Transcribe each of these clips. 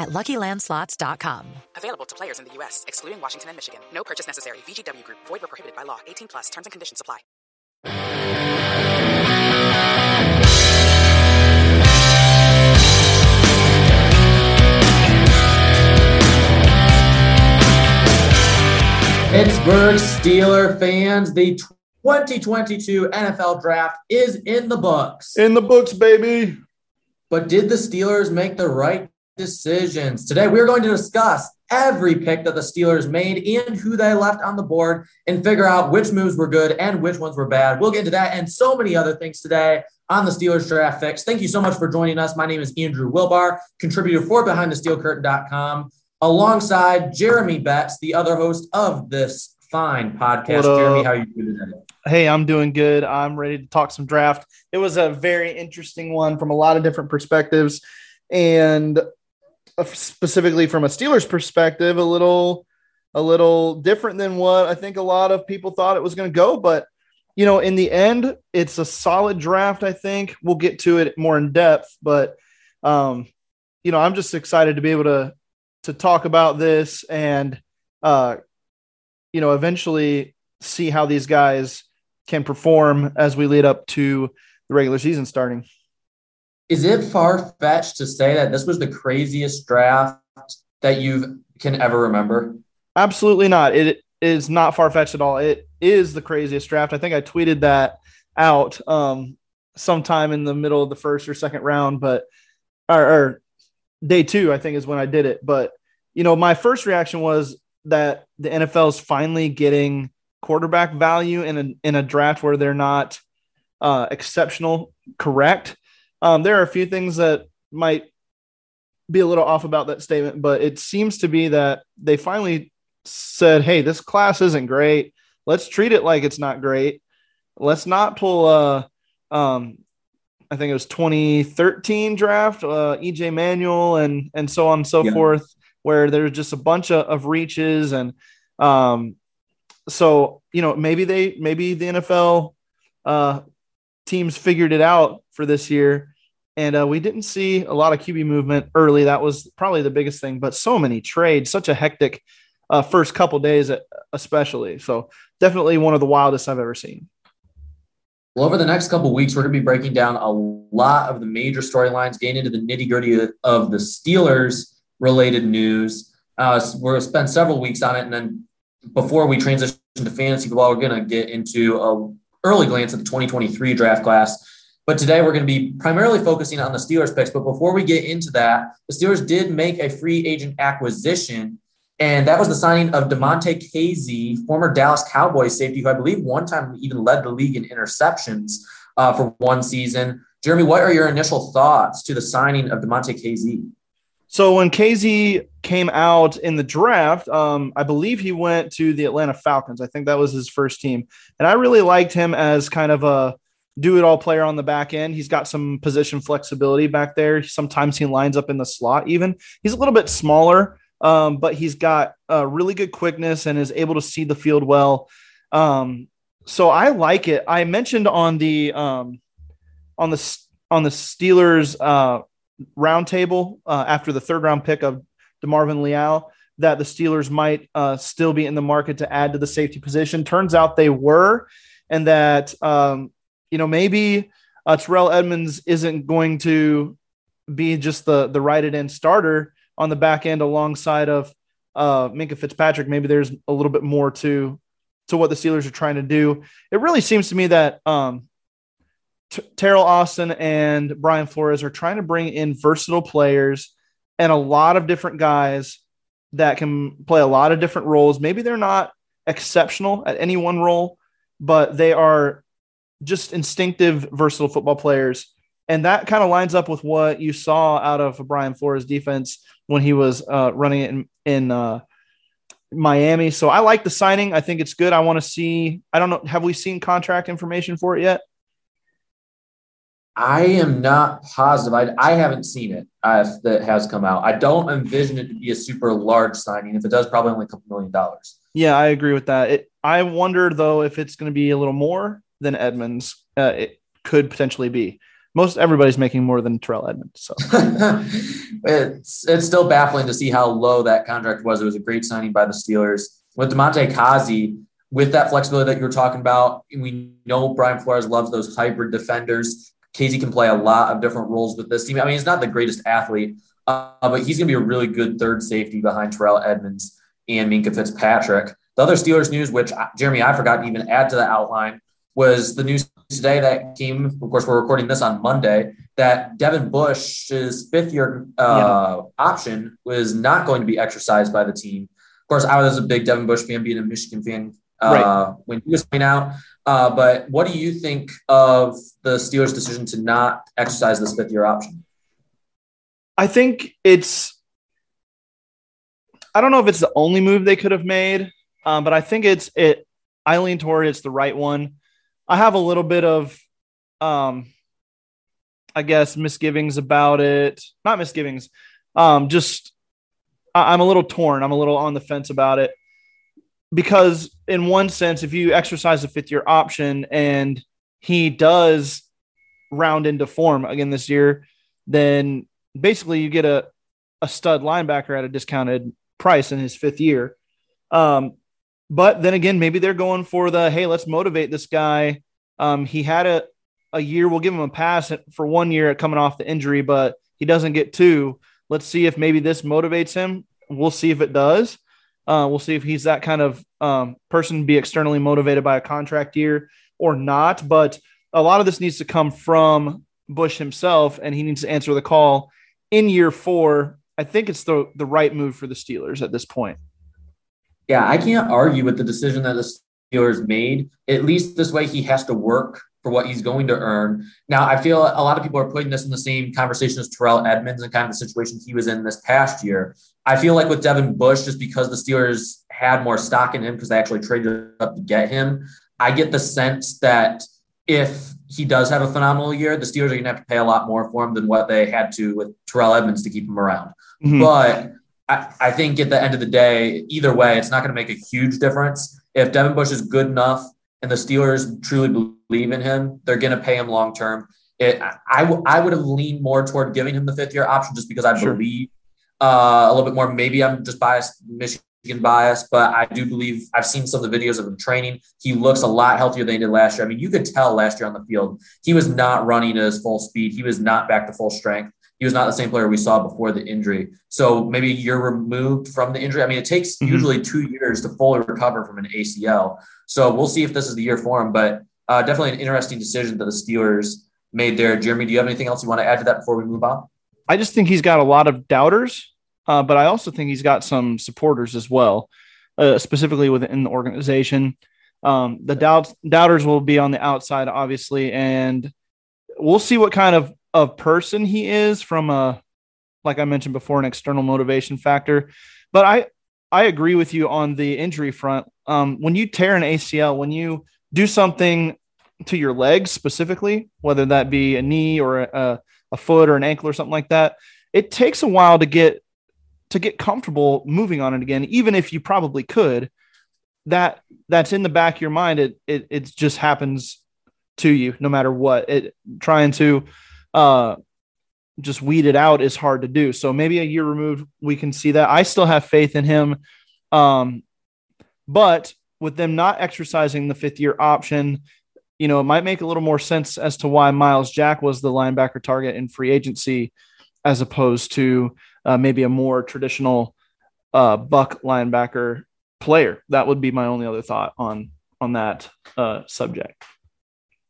at LuckyLandSlots.com. Available to players in the U.S., excluding Washington and Michigan. No purchase necessary. VGW Group. Void where prohibited by law. 18 plus. Terms and conditions apply. Pittsburgh Steeler fans, the 2022 NFL draft is in the books. In the books, baby. But did the Steelers make the right decisions? Today, we're going to discuss every pick that the Steelers made and who they left on the board and figure out which moves were good and which ones were bad. We'll get into that and so many other things today on the Steelers Draft Fix. Thank you so much for joining us. My name is Andrew Wilbar, contributor for BehindTheSteelCurtain.com alongside Jeremy Betts, the other host of this fine podcast. Jeremy, how are you doing today? Hey, I'm doing good. I'm ready to talk some draft. It was a very interesting one from a lot of different perspectives, and specifically from a Steelers perspective, a little, a little different than what I think a lot of people thought it was going to go. But you know, in the end, it's a solid draft. I think we'll get to it more in depth, but um, you know, I'm just excited to be able to to talk about this and uh, you know eventually see how these guys can perform as we lead up to the regular season starting. Is it far fetched to say that this was the craziest draft that you can ever remember? Absolutely not. It is not far fetched at all. It is the craziest draft. I think I tweeted that out um, sometime in the middle of the first or second round, but or, or day two, I think is when I did it. But you know, my first reaction was that the NFL is finally getting quarterback value in a in a draft where they're not uh, exceptional correct. Um, there are a few things that might be a little off about that statement, but it seems to be that they finally said, "Hey, this class isn't great. Let's treat it like it's not great. Let's not pull a um, I think it was 2013 draft, uh, EJ Manuel, and and so on and so yeah. forth, where there's just a bunch of, of reaches, and um, so you know maybe they maybe the NFL uh, teams figured it out for this year, and uh, we didn't see a lot of QB movement early. That was probably the biggest thing, but so many trades, such a hectic uh, first couple days, especially. So definitely one of the wildest I've ever seen. Well, over the next couple weeks, we're going to be breaking down a lot of the major storylines, getting into the nitty gritty of the Steelers related news. Uh, we're going to spend several weeks on it. And then before we transition to fantasy football, we're going to get into a early glance at the 2023 draft class. But today we're going to be primarily focusing on the Steelers picks. But before we get into that, the Steelers did make a free agent acquisition And that was the signing of Damontae Kazee, former Dallas Cowboys safety, who I believe one time even led the league in interceptions uh, for one season. Jeremy, what are your initial thoughts to the signing of Damontae Kazee? So when Kazee came out in the draft, um, I believe he went to the Atlanta Falcons. I think that was his first team, and I really liked him as kind of a do-it-all player on the back end. He's got some position flexibility back there. Sometimes he lines up in the slot. Even he's a little bit smaller, um, but he's got a really good quickness and is able to see the field well. Um, so I like it. I mentioned on the um, on the on the Steelers uh, roundtable uh, after the third round pick of DeMarvin Leal that the Steelers might uh, still be in the market to add to the safety position. Turns out they were, and that um, you know maybe uh, Terrell Edmunds isn't going to be just the the righted end starter on the back end alongside of uh, Minkah Fitzpatrick. Maybe there's a little bit more to to what the Steelers are trying to do. It really seems to me that um, T- Teryl Austin and Brian Flores are trying to bring in versatile players and a lot of different guys that can play a lot of different roles. Maybe they're not exceptional at any one role, but they are just instinctive, versatile football players. And that kind of lines up with what you saw out of Brian Flores' defense when he was uh, running it in, in uh, Miami. So I like the signing. I think it's good. I want to see. I don't know. Have we seen contract information for it yet? I am not positive. I, I haven't seen it uh, that has come out. I don't envision it to be a super large signing. If it does, probably only a couple million dollars. Yeah, I agree with that. It, I wonder though if it's going to be a little more than Edmunds Uh, it could potentially be. Most everybody's making more than Terrell Edmunds. So it's it's still baffling to see how low that contract was. It was a great signing by the Steelers with Damontae Kazee. With that flexibility that you were talking about, we know Brian Flores loves those hybrid defenders Kazee can play a lot of different roles with this team. I mean, he's not the greatest athlete, uh, but he's going to be a really good third safety behind Terrell Edmunds and Minkah Fitzpatrick. The other Steelers news, which uh, Jeremy, I forgot to even add to the outline, was the news today that came. Of course, we're recording this on Monday. That Devin Bush's fifth year uh, yeah. option was not going to be exercised by the team. Of course, I was a big Devin Bush fan, being a Michigan fan uh, right. when he was coming out. Uh, but what do you think of the Steelers' decision to not exercise this fifth year option? I think it's. I don't know if it's the only move they could have made, um, but I think it's it. I lean toward it's the right one. I have a little bit of, um, I guess, misgivings about it. Not misgivings, um, just I, I'm a little torn. I'm a little on the fence about it because in one sense, if you exercise a fifth year option and he does round into form again this year, then basically you get a, a stud linebacker at a discounted price in his fifth year. Um, but then again, maybe they're going for the hey, let's motivate this guy. Um, he had a, a year, we'll give him a pass for one year coming off the injury, but he doesn't get two. Let's see if maybe this motivates him. We'll see if it does. Uh, we'll see if he's that kind of um, person, be externally motivated by a contract year or not. But a lot of this needs to come from Bush himself, and he needs to answer the call in year four. I think it's the the right move for the Steelers at this point. Yeah, I can't argue with the decision that the Steelers made. At least this way, he has to work for what he's going to earn. Now, I feel a lot of people are putting this in the same conversation as Terrell Edmunds and kind of the situation he was in this past year. I feel like with Devin Bush, just because the Steelers had more stock in him because they actually traded up to get him, I get the sense that if he does have a phenomenal year, the Steelers are going to have to pay a lot more for him than what they had to with Terrell Edmunds to keep him around. Mm-hmm. But I, I think at the end of the day, either way, it's not going to make a huge difference. If Devin Bush is good enough and the Steelers truly believe in him, they're going to pay him long term. It, I, w- I would have leaned more toward giving him the fifth year option just because I sure. believe uh, a little bit more. Maybe I'm just biased, Michigan bias, but I do believe I've seen some of the videos of him training. He looks a lot healthier than he did last year. I mean, you could tell last year on the field, he was not running at his full speed. He was not back to full strength. He was not the same player we saw before the injury. So maybe you're removed from the injury. I mean, it takes mm-hmm. usually two years to fully recover from an ACL. So we'll see if this is the year for him. But uh, definitely an interesting decision that the Steelers made there. Jeremy, do you have anything else you want to add to that before we move on? I just think he's got a lot of doubters uh, but I also think he's got some supporters as well, uh, specifically within the organization. Um, the doubts, doubters will be on the outside, obviously, and we'll see what kind of, of person he is from a, like I mentioned before, an external motivation factor. But I, I agree with you on the injury front. Um, when you tear an ACL, when you do something to your legs specifically, whether that be a knee or a, a foot or an ankle or something like that, it takes a while to get to get comfortable moving on it again, even if you probably could. That that's in the back of your mind. It it it just happens to you no matter what. It trying to uh just weed it out is hard to do. So maybe a year removed, we can see that. I still have faith in him. Um, but with them not exercising the fifth year option, you know, it might make a little more sense as to why Myles Jack was the linebacker target in free agency as opposed to uh, maybe a more traditional uh, buck linebacker player. That would be my only other thought on on that uh, subject.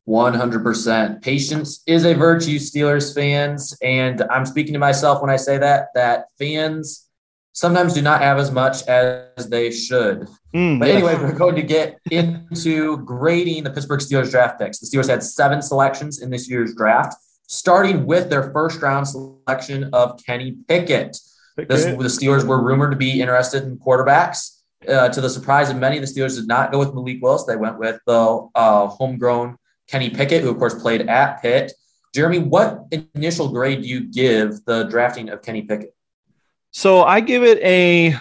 100%. Patience is a virtue, Steelers fans. And I'm speaking to myself when I say that, that fans sometimes do not have as much as they should. Mm, but anyway, we're going to get into grading the Pittsburgh Steelers draft picks. The Steelers had seven selections in this year's draft starting with their first round selection of Kenny Pickett. This, the Steelers were rumored to be interested in quarterbacks. Uh, to the surprise of many, the Steelers did not go with Malik Willis. They went with the uh, homegrown Kenny Pickett, who, of course, played at Pitt. Jeremy, what initial grade do you give the drafting of Kenny Pickett? So I give it a,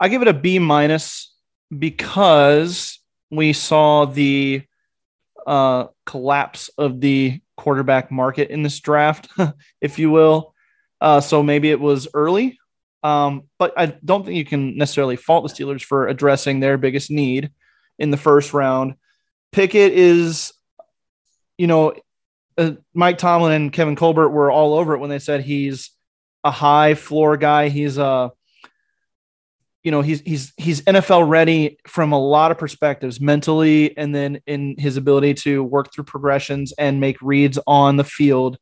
I give it a B minus because we saw the uh, collapse of the quarterback market in this draft, if you will. Uh, so maybe it was early, um, but I don't think you can necessarily fault the Steelers for addressing their biggest need in the first round. Pickett is, you know, uh, Mike Tomlin and Kevin Colbert were all over it when they said he's a high floor guy. He's a you know he's he's he's NFL ready from a lot of perspectives mentally and then in his ability to work through progressions and make reads on the field.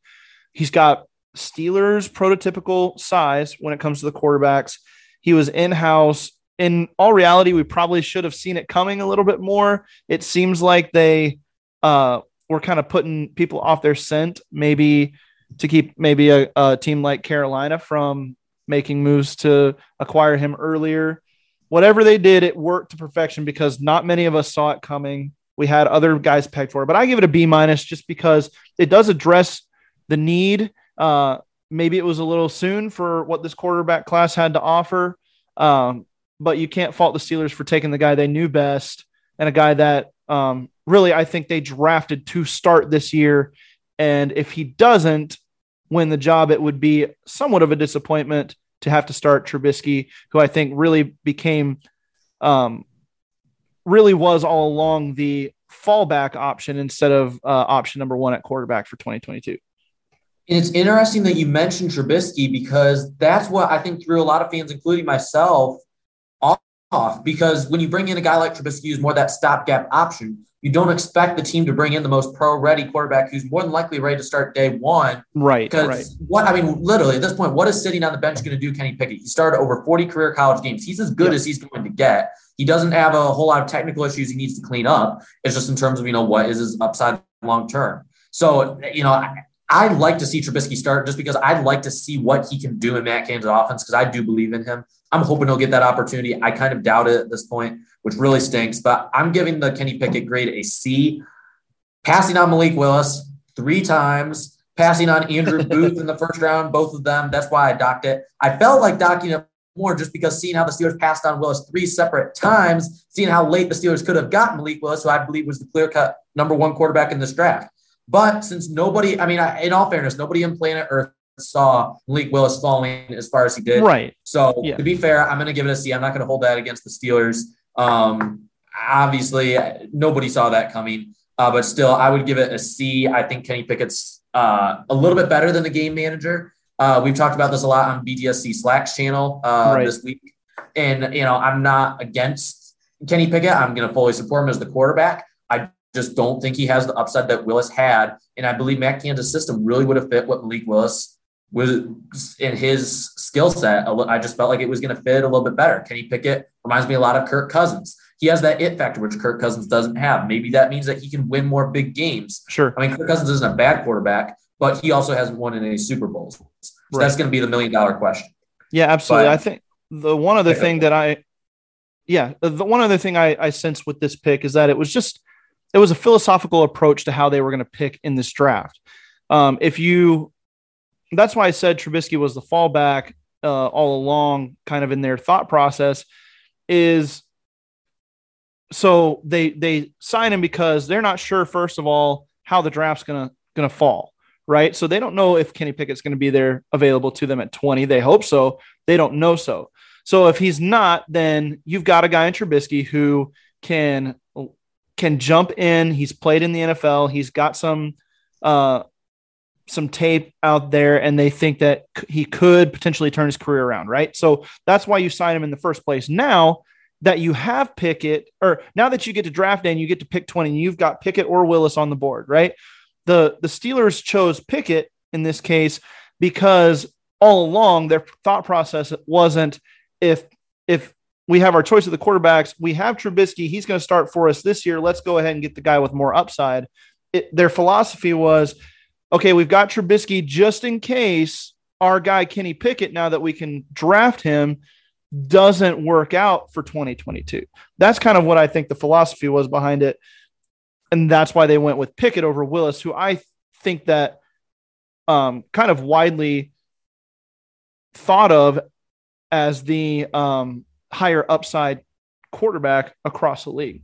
He's got Steelers prototypical size when it comes to the quarterbacks. He was in-house. In all reality, we probably should have seen it coming a little bit more. It seems like they uh, were kind of putting people off their scent, maybe to keep maybe a, a team like Carolina from making moves to acquire him earlier. Whatever they did, it worked to perfection because not many of us saw it coming. We had other guys pegged for it, but I give it a B minus just because it does address the need. Uh, maybe it was a little soon for what this quarterback class had to offer, um, but you can't fault the Steelers for taking the guy they knew best and a guy that um, really I think they drafted to start this year. And if he doesn't, win the job, it would be somewhat of a disappointment to have to start Trubisky, who I think really became, um, really was all along the fallback option instead of uh, option number one at quarterback for 2022. And it's interesting that you mentioned Trubisky because that's what I think threw a lot of fans, including myself, off. Because when you bring in a guy like Trubisky, who's more that stopgap option, you don't expect the team to bring in the most pro ready quarterback who's more than likely ready to start day one. Right. Because right. what I mean, literally at this point, what is sitting on the bench going to do Kenny Pickett? He started over 40 career college games. He's as good yep. as he's going to get. He doesn't have a whole lot of technical issues he needs to clean up. It's just in terms of, you know, what is his upside long term. So, you know, I, I'd like to see Trubisky start just because I'd like to see what he can do in Matt Cain's offense because I do believe in him. I'm hoping he'll get that opportunity. I kind of doubt it at this point, which really stinks. But I'm giving the Kenny Pickett grade a C. Passing on Malik Willis three times, passing on Andrew Booth in the first round, both of them. That's why I docked it. I felt like docking it more just because seeing how the Steelers passed on Willis three separate times, seeing how late the Steelers could have gotten Malik Willis, who I believe was the clear cut number one quarterback in this draft. But since nobody, I mean, in all fairness, nobody on planet Earth saw Malik Willis falling as far as he did. Right. So yeah. to be fair, I'm going to give it a C. I'm not going to hold that against the Steelers. Um, obviously, nobody saw that coming, uh, but still, I would give it a C. I think Kenny Pickett's uh, a little bit better than the game manager. Uh, we've talked about this a lot on BTSC Slacks channel uh, right. this week, and you know, I'm not against Kenny Pickett. I'm going to fully support him as the quarterback. I just don't think he has the upside that Willis had, and I believe Matt Canada's system really would have fit what Malik Willis was in his skill set. I just felt like it was going to fit a little bit better. Kenny Pickett reminds me a lot of Kirk Cousins. He has that it factor, which Kirk Cousins doesn't have. Maybe that means that he can win more big games. Sure. I mean, Kirk Cousins isn't a bad quarterback, but he also hasn't won in any Super Bowls. So right. that's going to be the million dollar question. Yeah, absolutely. But, I think the one other thing that I, yeah, the one other thing I, I sensed with this pick is that it was just, it was a philosophical approach to how they were going to pick in this draft. Um, if you, that's why I said Trubisky was the fallback uh, all along, kind of in their thought process, is so they they sign him because they're not sure, first of all, how the draft's gonna gonna fall, right? So they don't know if Kenny Pickett's to be there available to them at 20. They hope so. They don't know so. So if he's not, then you've got a guy in Trubisky who can can jump in. He's played in the NFL. He's got some uh, some tape out there, and they think that he could potentially turn his career around. Right. So that's why you sign him in the first place. Now that you have Pickett, or now that you get to draft day and you get to pick 20, and you've got Pickett or Willis on the board, right? The the Steelers chose Pickett in this case because all along their thought process wasn't if if we have our choice of the quarterbacks, we have Trubisky, he's going to start for us this year. Let's go ahead and get the guy with more upside. It, their philosophy was, okay, we've got Trubisky just in case our guy Kenny Pickett, now that we can draft him, doesn't work out for 2022. That's kind of what I think the philosophy was behind it. And that's why they went with Pickett over Willis, who I think that um, kind of widely thought of as the um, higher upside quarterback across the league.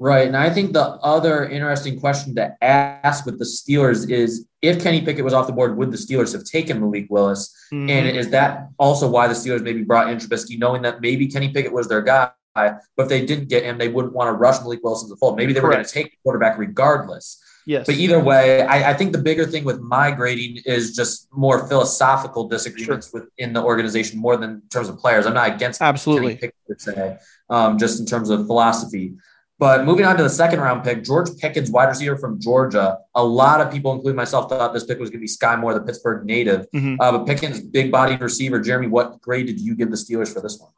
Right. And I think the other interesting question to ask with the Steelers is if Kenny Pickett was off the board, would the Steelers have taken Malik Willis? Mm-hmm. And is that also why the Steelers maybe brought in Trubisky, knowing that maybe Kenny Pickett was their guy, but if they didn't get him, they wouldn't want to rush Malik Willis into the fold. Maybe they Correct. were going to take the quarterback regardless. Yes. But either way, I, I, think the bigger thing with my grading is just more philosophical disagreements sure. within the organization more than in terms of players. I'm not against absolutely Kenny Pickett, say, um, just in terms of philosophy. But moving on to the second round pick, George Pickens, wide receiver from Georgia. A lot of people, including myself, thought this pick was going to be Skyy Moore, the Pittsburgh native. Mm-hmm. Uh, but Pickens, big body receiver. Jeremy, what grade did you give the Steelers for this one?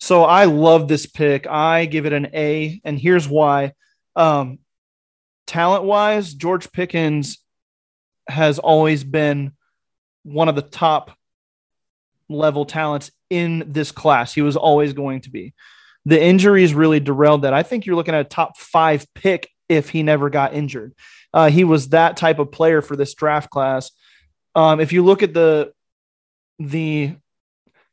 So I love this pick. I give it an A, and here's why. Um, talent wise, George Pickens has always been one of the top level talents in this class. He was always going to be the injuries really derailed that. I think you're looking at a top five pick if he never got injured. Uh, he was that type of player for this draft class. Um, if you look at the the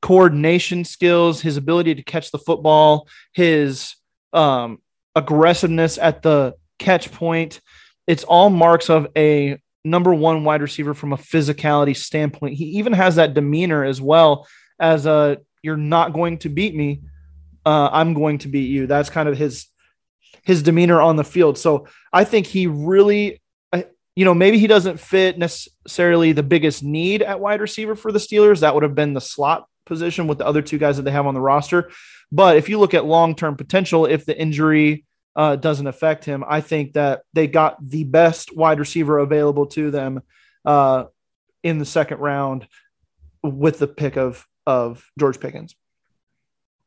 coordination skills, his ability to catch the football, his um, aggressiveness at the catch point, it's all marks of a number one wide receiver from a physicality standpoint. He even has that demeanor as well as a you're not going to beat me uh, I'm going to beat you. That's kind of his his demeanor on the field. So I think he really, uh, you know, maybe he doesn't fit necessarily the biggest need at wide receiver for the Steelers. That would have been the slot position with the other two guys that they have on the roster. But if you look at long term potential, if the injury uh, doesn't affect him, I think that they got the best wide receiver available to them uh, in the second round with the pick of of George Pickens.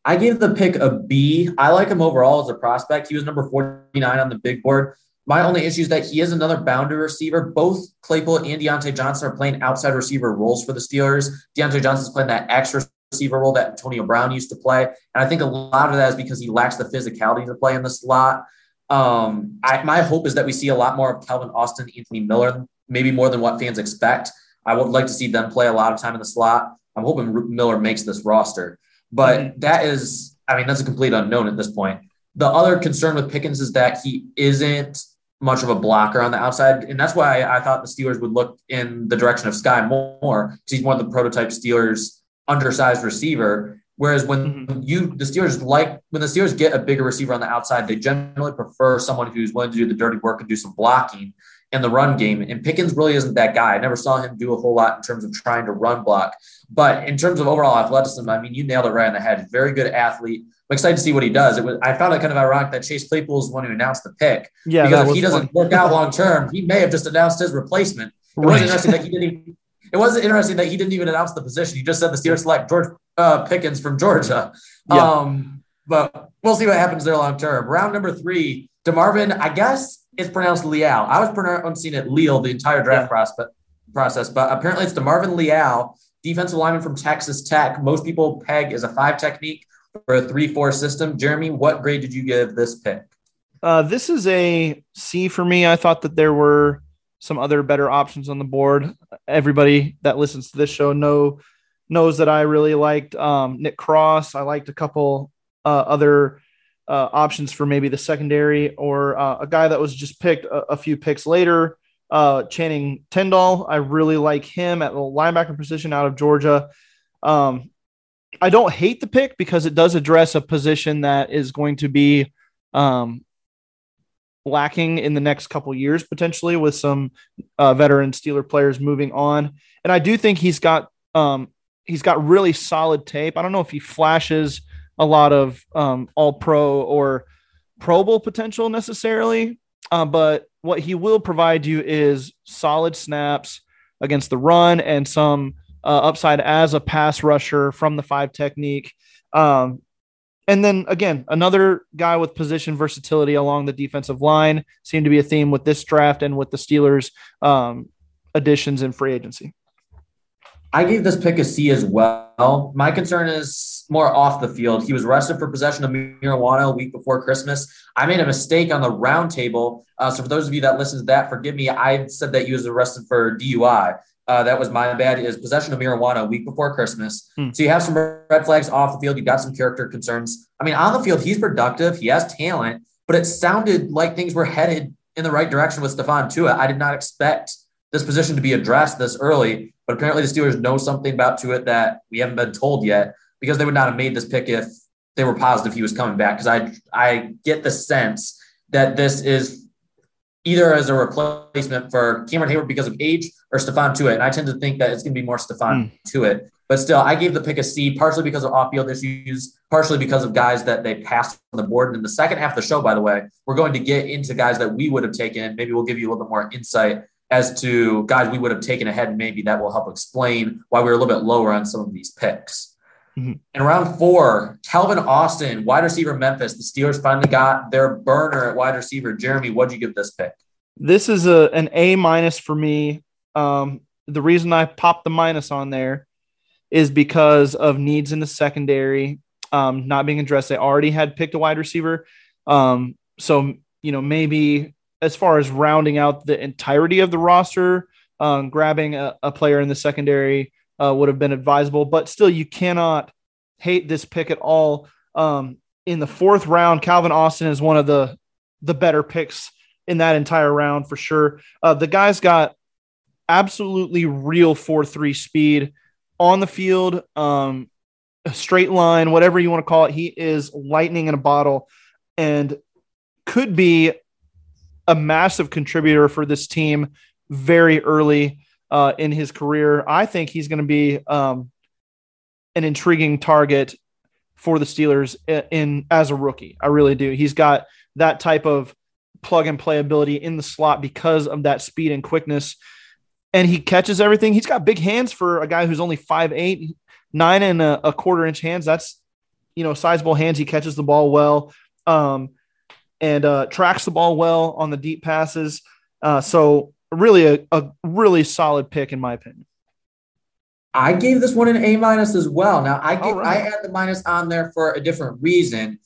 I gave the pick a B. I like him overall as a prospect. He was number 49 on the big board. My only issue is that he is another boundary receiver. Both Claypool and Diontae Johnson are playing outside receiver roles for the Steelers. Diontae Johnson's playing that extra receiver role that Antonio Brown used to play. And I think a lot of that is because he lacks the physicality to play in the slot. Um, I, my hope is that we see a lot more of Calvin Austin, Anthony Miller, maybe more than what fans expect. I would like to see them play a lot of time in the slot. I'm hoping Miller makes this roster. But mm-hmm. that is, I mean, that's a complete unknown at this point. The other concern with Pickens is that he isn't much of a blocker on the outside. And that's why I thought the Steelers would look in the direction of Skyy Moore because he's one of the prototype Steelers undersized receiver. Whereas when mm-hmm. you the Steelers like when the Steelers get a bigger receiver on the outside, they generally prefer someone who's willing to do the dirty work and do some blocking in the run game. And Pickens really isn't that guy. I never saw him do a whole lot in terms of trying to run block. But in terms of overall athleticism, I mean, you nailed it right on the head. Very good athlete. I'm excited to see what he does. It was I found it kind of ironic that Chase Claypool is the one who announced the pick. Yeah, because if he doesn't work out long term, he may have just announced his replacement. It right. was interesting that he didn't it was interesting that he didn't even announce the position. He just said the Steelers select George uh, Pickens from Georgia. Yeah. Um, but we'll see what happens there long term. Round number three, DeMarvin, I guess it's pronounced Leal. I was pronouncing it Leal the entire draft yeah. prospect, process, but apparently it's DeMarvin Leal, defensive lineman from Texas Tech. Most people peg as a five technique for a three four system. Jeremy, what grade did you give this pick? Uh, this is a C for me. I thought that there were some other better options on the board. Everybody that listens to this show know knows that I really liked um, Nick Cross. I liked a couple uh, other uh, options for maybe the secondary or uh, a guy that was just picked a, a few picks later. Uh, Channing Tindall, I really like him at the linebacker position out of Georgia. Um, I don't hate the pick because it does address a position that is going to be um, lacking in the next couple years potentially with some uh, veteran Steeler players moving on. And I do think he's got um, he's got really solid tape. I don't know if he flashes a lot of um, All Pro or Pro Bowl potential necessarily, uh, but what he will provide you is solid snaps against the run and some uh, upside as a pass rusher from the five technique. Um, and then again, another guy with position versatility along the defensive line seemed to be a theme with this draft and with the Steelers' um, additions in free agency. I gave this pick a C as well. My concern is more off the field. He was arrested for possession of marijuana a week before Christmas. I made a mistake on the roundtable. Uh, so for those of you that listen to that, forgive me. I said that he was arrested for DUI. Uh, that was my bad. Is possession of marijuana a week before Christmas. Hmm. So you have some red flags off the field. You got some character concerns. I mean, on the field, he's productive. He has talent, but it sounded like things were headed in the right direction with Stephon Tuitt. I did not expect this position to be addressed this early, but apparently the Steelers know something about Tuitt that we haven't been told yet because they would not have made this pick if they were positive he was coming back. Because I I get the sense that this is either as a replacement for Cameron Heyward because of age or Stephon Tuitt. And I tend to think that it's going to be more Stephon mm. Tuitt. But still, I gave the pick a C, partially because of off field issues, partially because of guys that they passed on the board. And in the second half of the show, by the way, we're going to get into guys that we would have taken. Maybe we'll give you a little bit more insight as to guys we would have taken ahead. Maybe that will help explain why we were a little bit lower on some of these picks. Mm-hmm. In round four, Calvin Austin, wide receiver Memphis. The Steelers finally got their burner at wide receiver. Jeremy, what'd you give this pick? This is a an A minus for me. Um, the reason I popped the minus on there is because of needs in the secondary um, not being addressed. They already had picked a wide receiver. Um, so, you know, maybe as far as rounding out the entirety of the roster, um, grabbing a, a, player in the secondary uh, would have been advisable. But still, you cannot hate this pick at all. Um, in the fourth round, Calvin Austin is one of the the better picks in that entire round for sure. Uh, the guy's got absolutely real four three speed on the field, um, a straight line, whatever you want to call it. He is lightning in a bottle, and could be a massive contributor for this team very early uh, in his career. I think he's going to be um, an intriguing target for the Steelers in, in, as a rookie. I really do. He's got that type of plug and play ability in the slot because of that speed and quickness. And he catches everything. He's got big hands for a guy who's only five eight, nine and a, a quarter inch hands. That's you know sizable hands. He catches the ball well. Um, and uh, tracks the ball well on the deep passes. Uh, so really a, a really solid pick in my opinion. I gave this one an A minus as well. Now I gave, right. I had the minus on there for a different reason,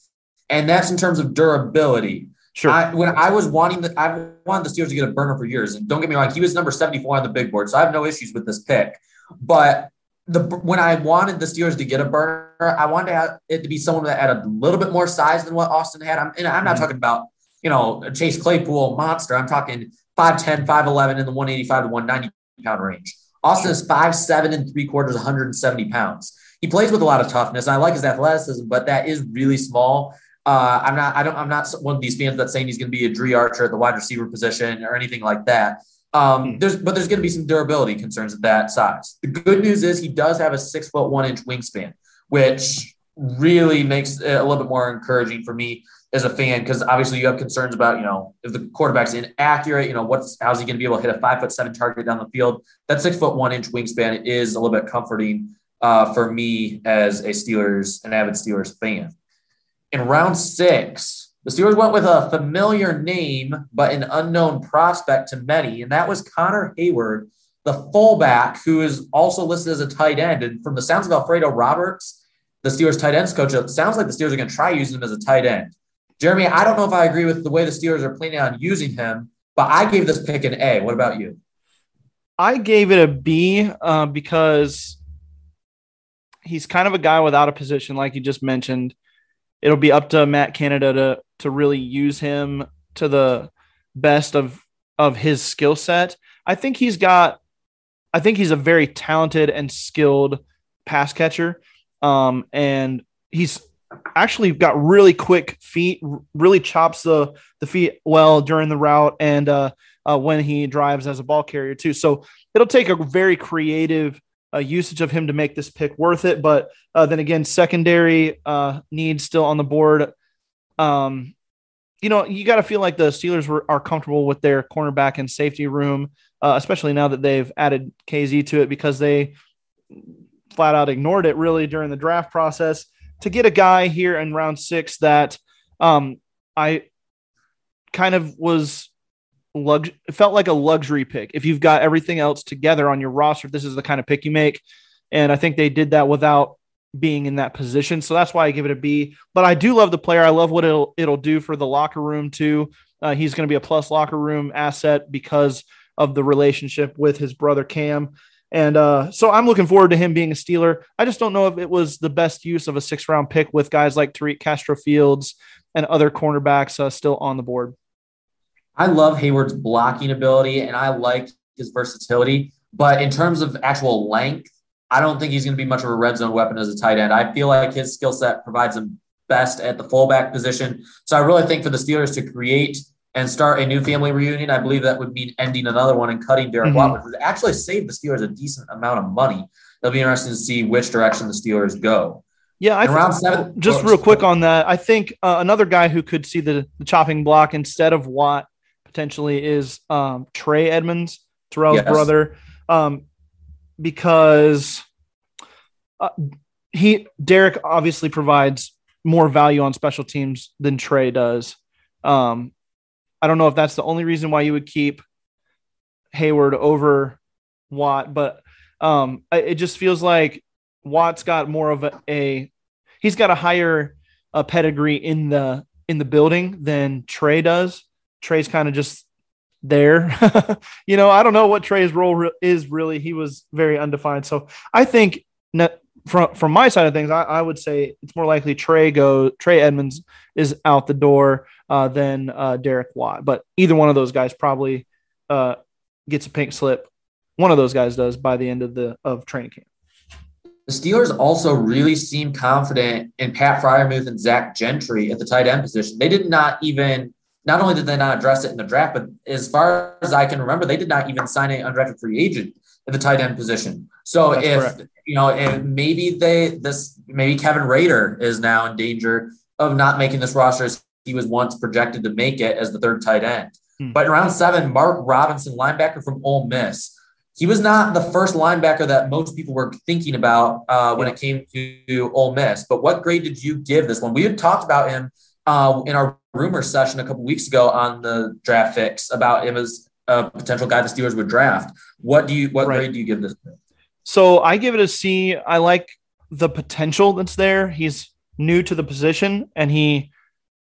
and that's in terms of durability. Sure. I, when I was wanting the, I wanted the Steelers to get a burner for years, and don't get me wrong, he was number seventy four on the big board, so I have no issues with this pick. But the when I wanted the Steelers to get a burner, I wanted to have it to be someone that had a little bit more size than what Austin had. I'm, and I'm not mm-hmm. talking about, you know, Chase Claypool monster. I'm talking 5'10, 5'11 in the 185 to 190 pound range. Austin is 5'7 and three quarters, 170 pounds. He plays with a lot of toughness. I like his athleticism, but that is really small. Uh, I'm not, I don't, I'm not one of these fans that's saying he's going to be a Dri Archer at the wide receiver position or anything like that. Um, hmm. there's, but there's going to be some durability concerns at that size. The good news is he does have a six foot one inch wingspan, which really makes it a little bit more encouraging for me as a fan because obviously you have concerns about you know if the quarterback's inaccurate you know what's how's he going to be able to hit a five foot seven target down the field that six foot one inch wingspan is a little bit comforting uh, for me as a steelers an avid steelers fan in round six the steelers went with a familiar name but an unknown prospect to many and that was Connor Heyward, the fullback who is also listed as a tight end and from the sounds of alfredo roberts the Steelers tight ends coach, it sounds like the Steelers are going to try using him as a tight end. Jeremy, I don't know if I agree with the way the Steelers are planning on using him, but I gave this pick an A. What about you? I gave it a B uh, because he's kind of a guy without a position, like you just mentioned. It'll be up to Matt Canada to to really use him to the best of of his skill set. I think he's got. I think he's a very talented and skilled pass catcher, um, and he's actually got really quick feet, really chops the the feet well during the route and uh, uh, when he drives as a ball carrier too. So it'll take a very creative uh, usage of him to make this pick worth it. But uh, then again, secondary uh, needs still on the board. Um, you know, you got to feel like the Steelers were, are comfortable with their cornerback and safety room, uh, especially now that they've added Kazee to it because they flat out ignored it really during the draft process to get a guy here in round six that um, I kind of was lux- felt like a luxury pick. If you've got everything else together on your roster, this is the kind of pick you make. And I think they did that without being in that position. So that's why I give it a B. But I do love the player. I love what it'll it'll do for the locker room too. Uh, he's going to be a plus locker room asset because of the relationship with his brother Cam. And uh, so I'm looking forward to him being a Steeler. I just don't know if it was the best use of a six round pick with guys like Tariq Castro Fields and other cornerbacks uh, still on the board. I love Heyward's blocking ability and I like his versatility. But in terms of actual length, I don't think he's going to be much of a red zone weapon as a tight end. I feel like his skill set provides him best at the fullback position. So I really think for the Steelers to create and start a new family reunion. I believe that would mean ending another one and cutting Derek mm-hmm. Watt, which would actually save the Steelers a decent amount of money. It'll be interesting to see which direction the Steelers go. Yeah, I around seven. Just real quick on that, I think uh, another guy who could see the, the, chopping block instead of Watt potentially is um, Trey Edmunds, Terrell's yes. brother, um, because uh, he Derek obviously provides more value on special teams than Trey does. Um, I don't know if that's the only reason why you would keep Heyward over Watt, but um, it just feels like Watt's got more of a, a he's got a higher uh, pedigree in the in the building than Trey does. Trey's kind of just there. you know, I don't know what Trey's role re- is really. He was very undefined. So I think from from my side of things, I, I, would say it's more likely Trey go Trey Edmunds is out the door uh, than uh, Derek Watt. But either one of those guys probably uh, gets a pink slip. One of those guys does by the end of the of training camp. The Steelers also really seem confident in Pat Freiermuth and Zach Gentry at the tight end position. They did not even not only did they not address it in the draft, but as far as I can remember, they did not even sign an undrafted free agent at the tight end position. So That's if correct you know, and maybe they this maybe Kevin Rader is now in danger of not making this roster as he was once projected to make it as the third tight end. Hmm. But in round seven, Mark Robinson, linebacker from Ole Miss, he was not the first linebacker that most people were thinking about uh, when it came to Ole Miss. But what grade did you give this one? We had talked about him uh, in our rumor session a couple weeks ago on the draft fix about him as a potential guy the Steelers would draft. What do you what right. grade do you give this? So I give it a C. I like the potential that's there. He's new to the position and he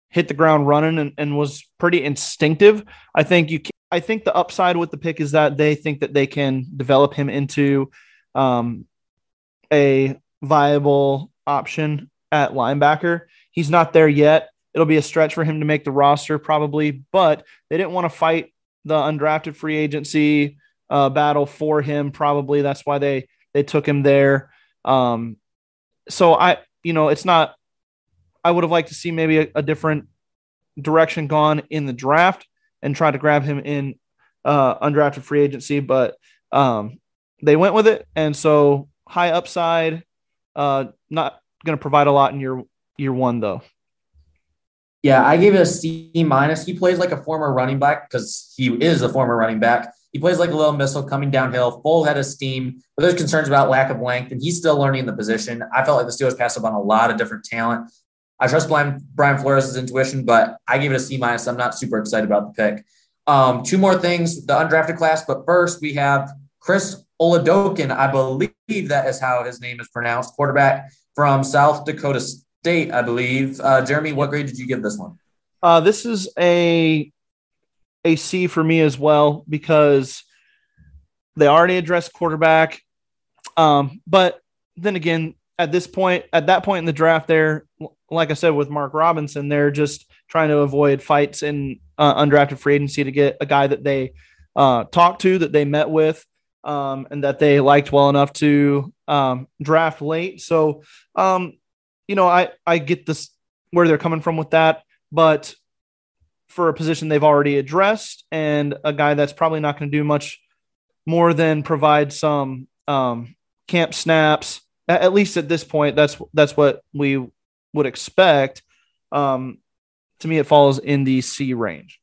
hit the ground running and, and was pretty instinctive. I think you. I think the upside with the pick is that they think that they can develop him into um, a viable option at linebacker. He's not there yet. It'll be a stretch for him to make the roster probably, but they didn't want to fight the undrafted free agency uh, battle for him. Probably that's why they they took him there. Um, so I, you know, it's not. I would have liked to see maybe a, a different direction gone in the draft and try to grab him in uh, undrafted free agency, but um, they went with it, and so high upside, uh, not going to provide a lot in year year one, though. Yeah, I gave it a C minus. He plays like a former running back because he is a former running back. He plays like a little missile coming downhill, full head of steam. But there's concerns about lack of length, and he's still learning the position. I felt like the Steelers passed up on a lot of different talent. I trust Brian, Brian Flores' intuition, but I gave it a C minus. I'm not super excited about the pick. Um, two more things, the undrafted class. But first, we have Chris Oladokun. I believe that is how his name is pronounced. Quarterback from South Dakota State, I believe. Uh, Jeremy, what grade did you give this one? Uh, this is a a C for me as well because they already addressed quarterback. Um, but then again, at this point, at that point in the draft, there, like I said with Mark Robinson, they're just trying to avoid fights in uh, undrafted free agency to get a guy that they uh, talked to, that they met with, um, and that they liked well enough to um, draft late. So, um, you know, I I get this where they're coming from with that, but for a position they've already addressed and a guy that's probably not going to do much more than provide some um, camp snaps. At least at this point, that's that's what we would expect. Um, to me, it falls in the C range.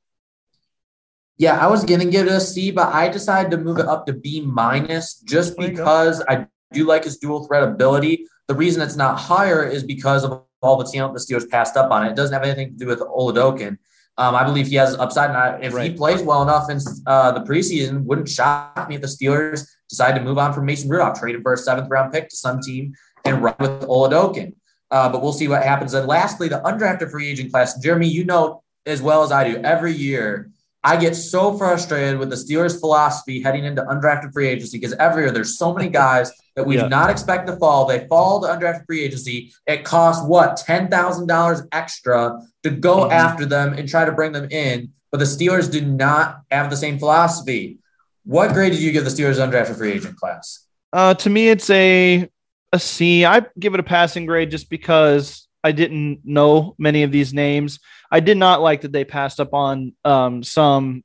Yeah, I was going to give it a C, but I decided to move it up to B minus just because I do like his dual threat ability. The reason it's not higher is because of all the talent the Steelers passed up on it. It doesn't have anything to do with Oladokun. Um, I believe he has upside, and I, if right. he plays well enough in uh, the preseason, wouldn't shock me if the Steelers decide to move on from Mason Rudolph, traded for a seventh round pick to some team, and run with Oladokun. Uh, but we'll see what happens. And lastly, the undrafted free agent class. Jeremy, you know as well as I do, every year I get so frustrated with the Steelers' philosophy heading into undrafted free agency because every year there's so many guys that we yeah. do not expect to fall. They fall to undrafted free agency. It costs what ten thousand dollars extra to go mm-hmm. after them and try to bring them in. But the Steelers do not have the same philosophy. What grade did you give the Steelers undrafted free agent class? Uh, to me, it's a a C. I give it a passing grade just because I didn't know many of these names. I did not like that they passed up on um, some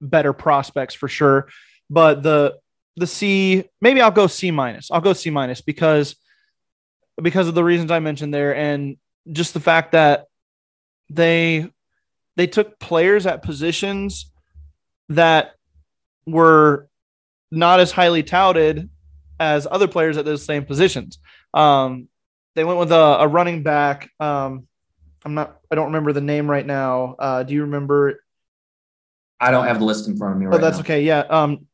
better prospects for sure, but the the C maybe I'll go C minus. I'll go C minus because because of the reasons I mentioned there and just the fact that they they took players at positions that were not as highly touted as other players at those same positions. Um, they went with a, a running back. Um, I'm not. I don't remember the name right now. Uh, do you remember? I don't have the list in front of me. Right oh, that's now. okay. Yeah. Um,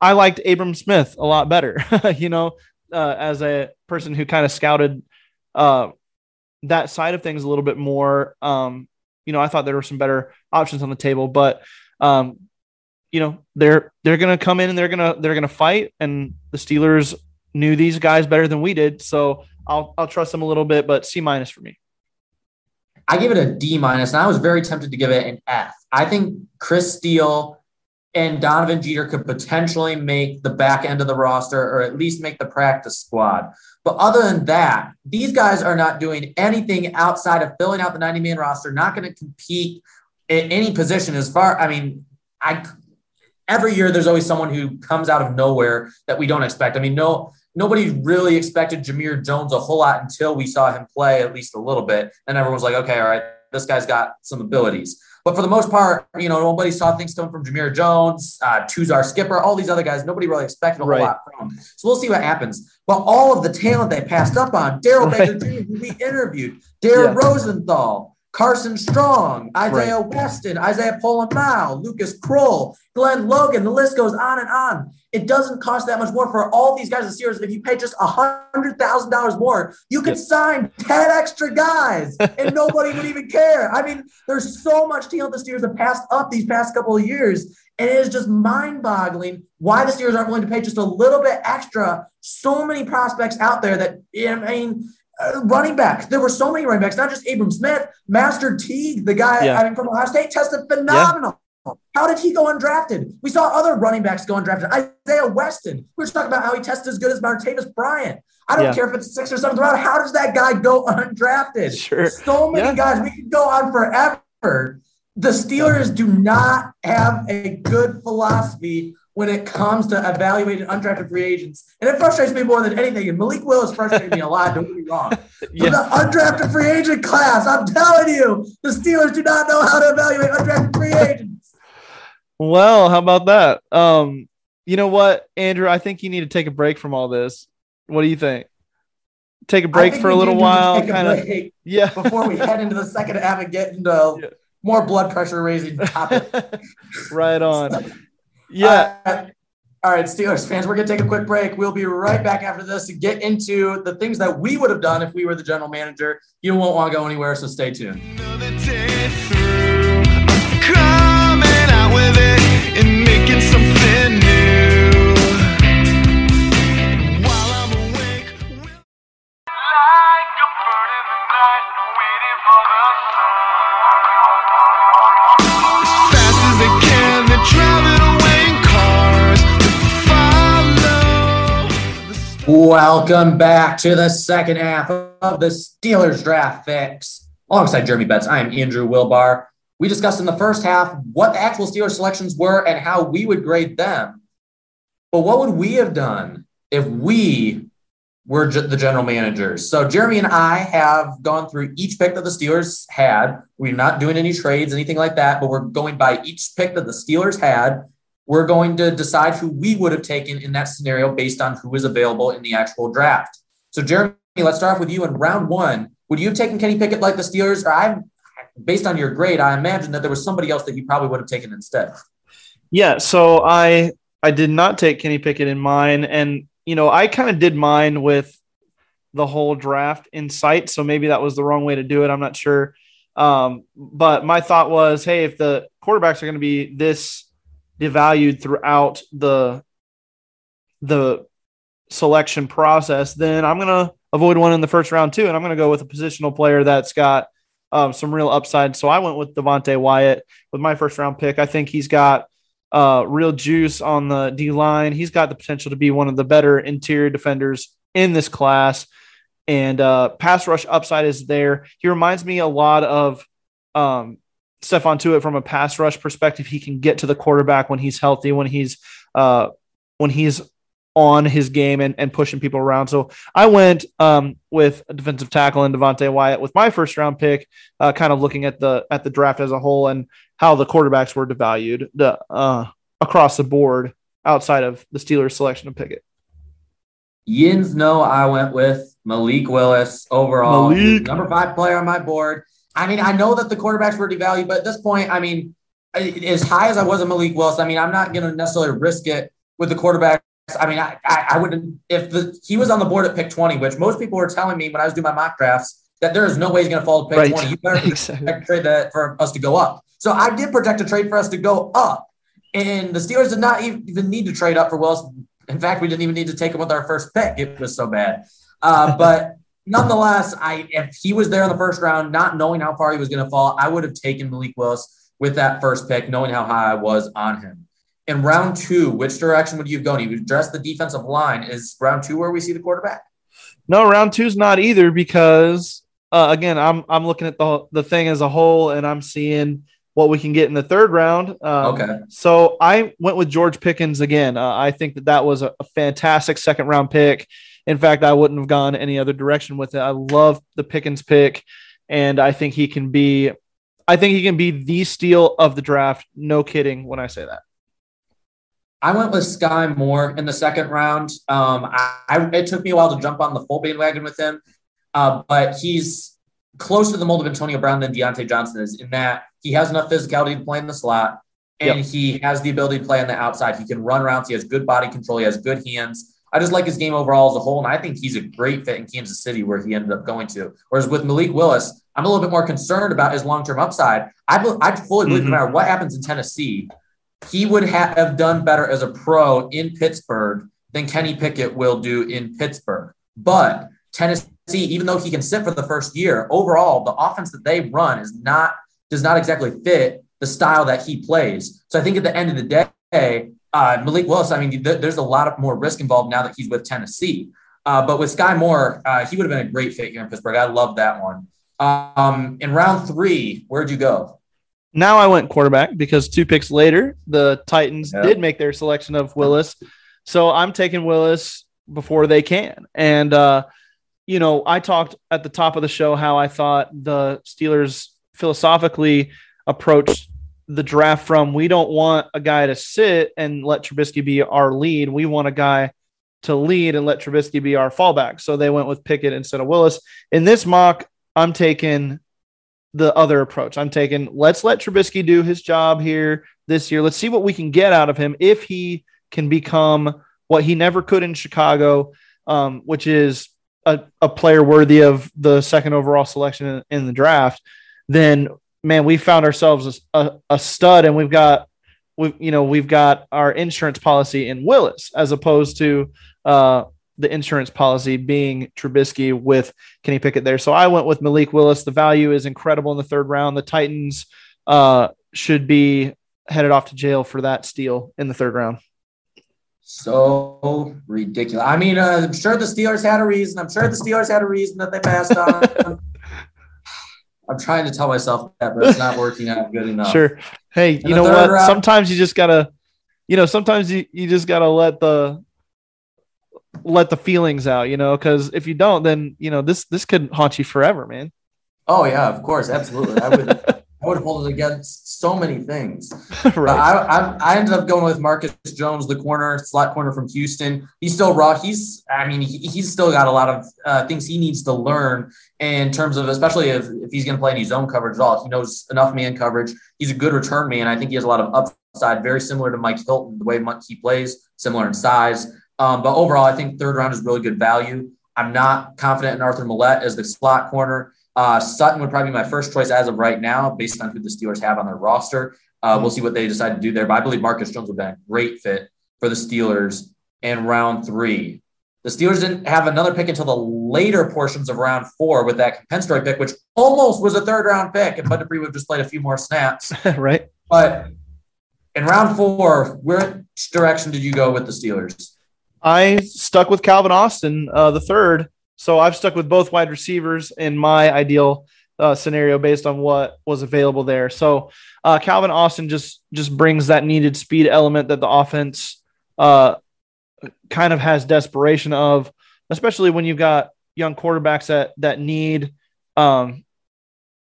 I liked Abram Smith a lot better. you know, uh, as a person who kind of scouted uh, that side of things a little bit more. Um, you know, I thought there were some better options on the table, but um, you know, they're they're gonna come in and they're gonna they're gonna fight, and the Steelers knew these guys better than we did, so I'll I'll trust them a little bit, but C minus for me. I give it a D minus, and I was very tempted to give it an F. I think Chris Steele and Donovan Jeter could potentially make the back end of the roster or at least make the practice squad. But other than that, these guys are not doing anything outside of filling out the 90 man roster, not going to compete in any position as far. I mean, I every year there's always someone who comes out of nowhere that we don't expect. I mean, no, nobody really expected Jamir Jones a whole lot until we saw him play at least a little bit. And everyone was like, okay, all right, this guy's got some abilities. But for the most part, you know, nobody saw things coming from Jamir Jones, uh, Tuzar Skipper, all these other guys. Nobody really expected a whole right. lot from. So we'll see what happens. But all of the talent they passed up on, Darrell right. Baker Jr., who we interviewed, Daryl yeah. Rosenthal, Carson Strong, Isaiah right. Weston, Isaiah Pola-Mao, Lucas Krull, Glen Logan. The list goes on and on. It doesn't cost that much more for all these guys in Steelers. If you pay just $100,000 more, you could sign 10 extra guys and nobody would even care. I mean, there's so much talent the Steelers have passed up these past couple of years. And it is just mind boggling why the Steelers aren't willing to pay just a little bit extra. So many prospects out there that, I mean, uh, running backs. There were so many running backs, not just Abram Smith, Master Teague, the guy yeah. I mean, from Ohio State, tested phenomenal. Yeah. How did he go undrafted? We saw other running backs go undrafted. Isaiah Weston. We were talking about how he tested as good as Martavis Bryant. I don't yeah. care if it's sixth or seventh round. How does that guy go undrafted? Sure. So many guys. We could go on forever. The Steelers do not have a good philosophy when it comes to evaluating undrafted free agents. And it frustrates me more than anything. And Malik Willis frustrated me a lot, don't get me wrong. yeah. the undrafted free agent class, I'm telling you, the Steelers do not know how to evaluate undrafted free agents. Well, how about that? Um, you know what, Andrew? I think you need to take a break from all this. What do you think? Take a break for a little while, kind of. Yeah. before we head into the second half and get into yeah. more blood pressure raising topic. right on. Yeah. Uh, all right, Steelers fans, we're going to take a quick break. We'll be right back after this to get into the things that we would have done if we were the general manager. You won't want to go anywhere, so stay tuned. Welcome back to the second half of the Steelers Draft Fix. Alongside Jeremy Betts, I am Andrew Wilbar. We discussed in the first half what the actual Steelers selections were and how we would grade them. But what would we have done if we were the general managers? So Jeremy and I have gone through each pick that the Steelers had. We're not doing any trades, anything like that, but we're going by each pick that the Steelers had we're going to decide who we would have taken in that scenario based on who is available in the actual draft. So, Jeremy, let's start off with you in round one. Would you have taken Kenny Pickett like the Steelers? Or I, based on your grade, I imagine that there was somebody else that you probably would have taken instead. Yeah. So I I did not take Kenny Pickett in mine, and you know I kind of did mine with the whole draft in sight. So maybe that was the wrong way to do it. I'm not sure. Um, but my thought was, hey, if the quarterbacks are going to be this devalued throughout the the selection process, then I'm gonna avoid one in the first round too, and I'm gonna go with a positional player that's got um, some real upside. So I went with Devonte Wyatt with my first round pick. I think he's got uh, real juice on the D line. He's got the potential to be one of the better interior defenders in this class, and uh, pass rush upside is there. He reminds me a lot of um, Stephon Tuitt from a pass rush perspective. He can get to the quarterback when he's healthy, when he's uh, when he's on his game and, and pushing people around. So I went um, with a defensive tackle and Devonte Wyatt with my first round pick, uh, kind of looking at the at the draft as a whole and how the quarterbacks were devalued the, uh, across the board outside of the Steelers selection of Pickett. Yins no, I went with Malik Willis overall, Malik. number five player on my board. I mean, I know that the quarterbacks were devalued, but at this point, I mean, as high as I was a Malik Willis, I mean, I'm not going to necessarily risk it with the quarterbacks. I mean, I, I, I wouldn't, if the, he was on the board at pick 20, which most people were telling me when I was doing my mock drafts, that there is no way he's going to fall to pick right. 20. You better exactly. trade that for us to go up. So I did project a trade for us to go up. And the Steelers did not even need to trade up for Willis. In fact, we didn't even need to take him with our first pick. It was so bad. Uh, but nonetheless, I if he was there in the first round, not knowing how far he was going to fall, I would have taken Malik Willis with that first pick, knowing how high I was on him. In round two, which direction would you have gone? You address the defensive line. Is round two where we see the quarterback? No, round two's not either because uh, again, I'm I'm looking at the the thing as a whole, and I'm seeing what we can get in the third round. Um, okay. So I went with George Pickens again. Uh, I think that that was a, a fantastic second round pick. In fact, I wouldn't have gone any other direction with it. I love the Pickens pick, and I think he can be. I think he can be the steal of the draft. No kidding when I say that. I went with Skyy Moore in the second round. Um, I, I, it took me a while to jump on the full bandwagon with him, uh, but he's closer to the mold of Antonio Brown than Diontae Johnson is in that he has enough physicality to play in the slot and yep. he has the ability to play on the outside. He can run around. He has good body control. He has good hands. I just like his game overall as a whole, and I think he's a great fit in Kansas City where he ended up going to. Whereas with Malik Willis, I'm a little bit more concerned about his long term upside. I, I fully believe mm-hmm. no matter what happens in Tennessee, he would ha- have done better as a pro in Pittsburgh than Kenny Pickett will do in Pittsburgh. But Tennessee, even though he can sit for the first year, overall the offense that they run is not does not exactly fit the style that he plays. So I think at the end of the day, uh, Malik Willis, I mean, th- there's a lot of more risk involved now that he's with Tennessee. Uh, but with Skyy Moore, uh, he would have been a great fit here in Pittsburgh. I love that one. Um, in round three, where'd you go? now I went quarterback because two picks later, the Titans Yeah. did make their selection of Willis. So I'm taking Willis before they can. And, uh, you know, I talked at the top of the show how I thought the Steelers philosophically approached the draft from we don't want a guy to sit and let Trubisky be our lead. We want a guy to lead and let Trubisky be our fallback. So they went with Pickett instead of Willis. In this mock, I'm taking the other approach. I'm taking let's let Trubisky do his job here this year. Let's see what we can get out of him if he can become what he never could in Chicago, um, which is a, a player worthy of the second overall selection in, in the draft. Then, man, we found ourselves a, a, a stud, and we've got we you know we've got our insurance policy in Willis as opposed to uh, the insurance policy being Trubisky with Kenny Pickett there. So I went with Malik Willis. The value is incredible in the third round. The Titans uh, should be headed off to jail for that steal in the third round. So ridiculous. I mean, uh, I'm sure the Steelers had a reason. I'm sure the Steelers had a reason that they passed on. I'm trying to tell myself that, but it's not working out good enough. Sure. Hey, you know what? round- Sometimes you just gotta, you know, sometimes you, you just gotta let the let the feelings out, you know, because if you don't, then you know this this could haunt you forever, man. Oh yeah, of course, absolutely. I would, I would hold it against so many things. But right. I, I, I ended up going with Marcus Jones, the corner, slot corner from Houston. He's still raw. He's, I mean, he, he's still got a lot of uh, things he needs to learn in terms of, especially if, if he's going to play any zone coverage at all. He knows enough man coverage. He's a good return man. I think he has a lot of upside, very similar to Mike Hilton, the way he plays, similar in size. Um, but overall, I think third round is really good value. I'm not confident in Arthur Maulet as the slot corner. Uh, Sutton would probably be my first choice as of right now, based on who the Steelers have on their roster. Uh, we'll see what they decide to do there. But I believe Marcus Jones would be a great fit for the Steelers in round three. The Steelers didn't have another pick until the later portions of round four with that compensatory pick, which almost was a third round pick. And Bud Dupree would have just played a few more snaps. right. But in round four, which direction did you go with the Steelers? I stuck with Calvin Austin, uh, the third. So I've stuck with both wide receivers in my ideal uh, scenario based on what was available there. So uh, Calvin Austin just just brings that needed speed element that the offense uh, kind of has desperation of, especially when you've got young quarterbacks that that need um,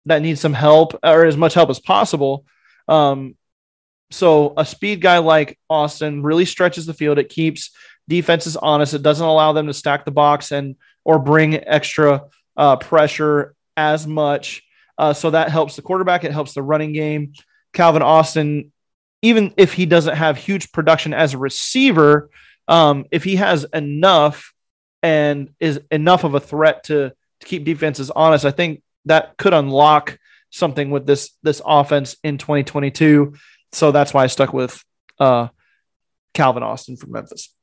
that need some help or as much help as possible. Um, so a speed guy like Austin really stretches the field. It keeps defenses honest. It doesn't allow them to stack the box and or bring extra uh, pressure as much. Uh, so that helps the quarterback. It helps the running game. Calvin Austin, even if he doesn't have huge production as a receiver, um, if he has enough and is enough of a threat to, to keep defenses honest, I think that could unlock something with this this offense in 2022. So that's why I stuck with uh, Calvin Austin from Memphis.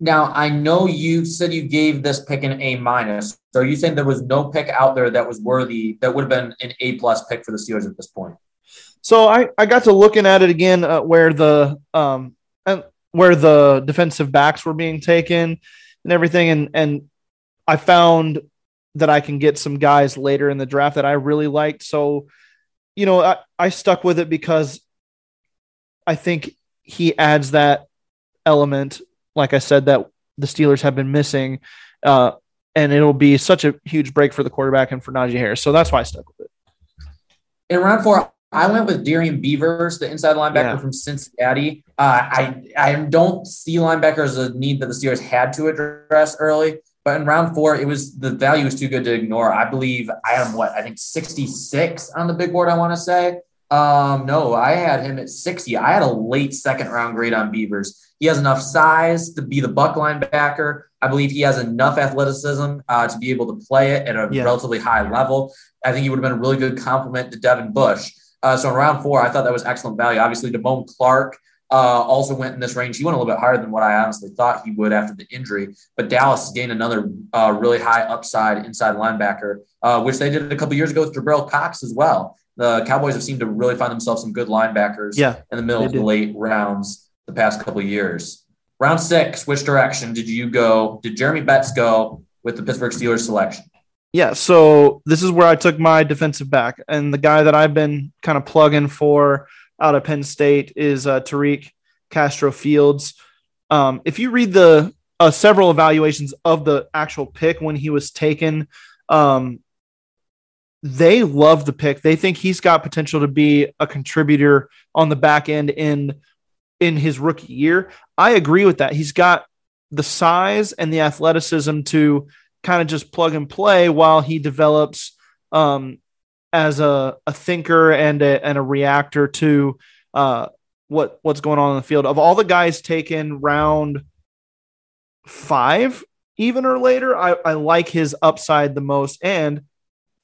Now, I know you said you gave this pick an A minus. So are you saying there was no pick out there that was worthy, that would have been an A plus pick for the Steelers at this point? So I, I got to looking at it again uh, where the um and where the defensive backs were being taken and everything and and I found that I can get some guys later in the draft that I really liked. So, you know, I, I stuck with it because I think he adds that element, like I said, that the Steelers have been missing. Uh, and it'll be such a huge break for the quarterback and for Najee Harris. So that's why I stuck with it. In round four, I went with Darrian Beavers, the inside linebacker Yeah. from Cincinnati. Uh, I I don't see linebacker as a need that the Steelers had to address early, but in round four, it was the value was too good to ignore. I believe I am what I think 66 on the big board. I want to say. Um, no, I had him at 60. I had a late second round grade on Beavers. He has enough size to be the buck linebacker. I believe he has enough athleticism uh, to be able to play it at a Yeah. relatively high level. I think he would have been a really good complement to Devin Bush. Uh, so in round four, I thought that was excellent value. Obviously, Damone Clark uh, also went in this range. He went a little bit higher than what I honestly thought he would after the injury. But Dallas gained another uh, really high upside inside linebacker, uh, which they did a couple years ago with Jabril Cox as well. The Cowboys have seemed to really find themselves some good linebackers Yeah, in the middle of the late rounds the past couple of years. Round six, which direction did you go? Did Jeremy Betts go with the Pittsburgh Steelers selection? Yeah, so this is where I took my defensive back, and the guy that I've been kind of plugging for out of Penn State is uh, Tariq Castro Fields. Um, if you read the uh, several evaluations of the actual pick when he was taken, um, they love the pick. They think he's got potential to be a contributor on the back end in in his rookie year. I agree with that. He's got the size and the athleticism to kind of just plug and play while he develops um, as a, a thinker and a, and a reactor to uh, what what's going on in the field. Of all the guys taken round five, even or later, I, I like his upside the most. And